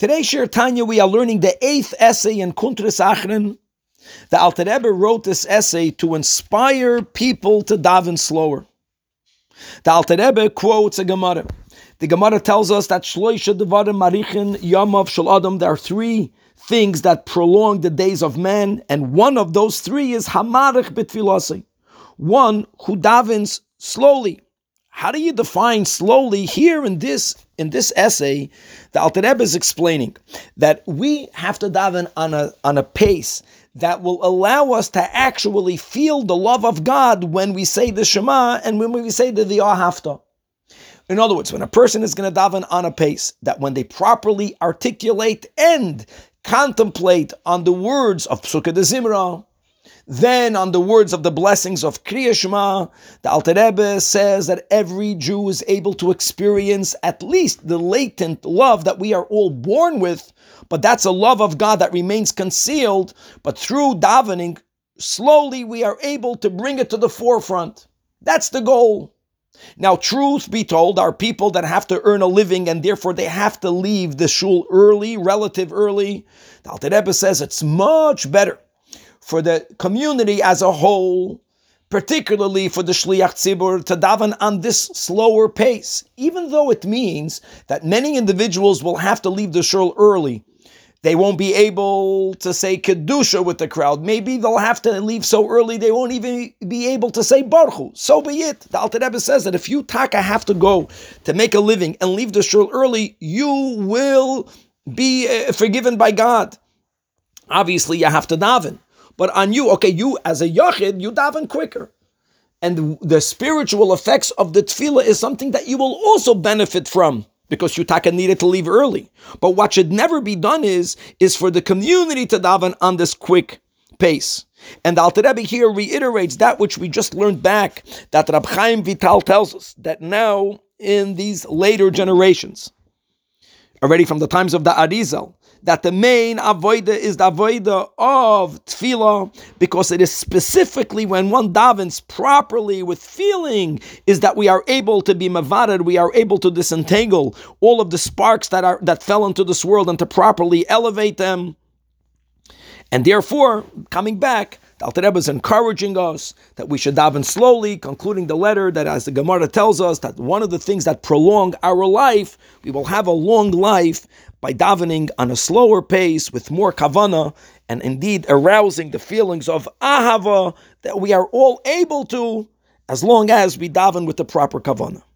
Today, Shiur Tanya, we are learning the eighth essay in Kuntres Acharon. The Alter Rebbe wrote this essay to inspire people to daven slower. The Alter Rebbe quotes a Gemara. The Gemara tells us that Shloisha Devarim Marichin Yamav Shal Adam. There are three things that prolong the days of man, and one of those three is Hamarich Bitfilasi. One who davens slowly. How do you define slowly here in this in this essay? The Alter Rebbe is explaining that we have to daven on a on a pace that will allow us to actually feel the love of God when we say the Shema and when we say the Ahavta. In other words, when a person is going to daven on a pace, that when they properly articulate and contemplate on the words of Pesukei de Zimra, then, on the words of the blessings of Kriya Shema, the Alter Rebbe says that every Jew is able to experience at least the latent love that we are all born with, but that's a love of God that remains concealed. But through davening, slowly we are able to bring it to the forefront. That's the goal. Now, truth be told, are people that have to earn a living and therefore they have to leave the shul early, relative early. The Alter Rebbe says it's much better for the community as a whole, particularly for the Shliach Tzibur, to daven on this slower pace, even though it means that many individuals will have to leave the shul early. They won't be able to say Kedusha with the crowd. Maybe they'll have to leave so early they won't even be able to say Baruch So be it. The Alter Rebbe says that if you taka have to go to make a living and leave the shul early, you will be uh, forgiven by God. Obviously, you have to daven. But on you, okay, you as a yachid, you daven quicker. And the spiritual effects of the tefillah is something that you will also benefit from because you taka needed to leave early. But what should never be done is, is for the community to daven on this quick pace. And the Alter Rebbe here reiterates that which we just learned back, that Rab Chaim Vital tells us, that now in these later generations, already from the times of the Arizal, that the main avoida is the avoida of tefillah because it is specifically when one davens properly with feeling is that we are able to be mavared, we are able to disentangle all of the sparks that are that fell into this world and to properly elevate them. And therefore, coming back, the Alter Rebbe is encouraging us that we should daven slowly, concluding the letter that, as the Gemara tells us, that one of the things that prolong our life, we will have a long life by davening on a slower pace with more kavana, and indeed arousing the feelings of ahava that we are all able to, as long as we daven with the proper kavana.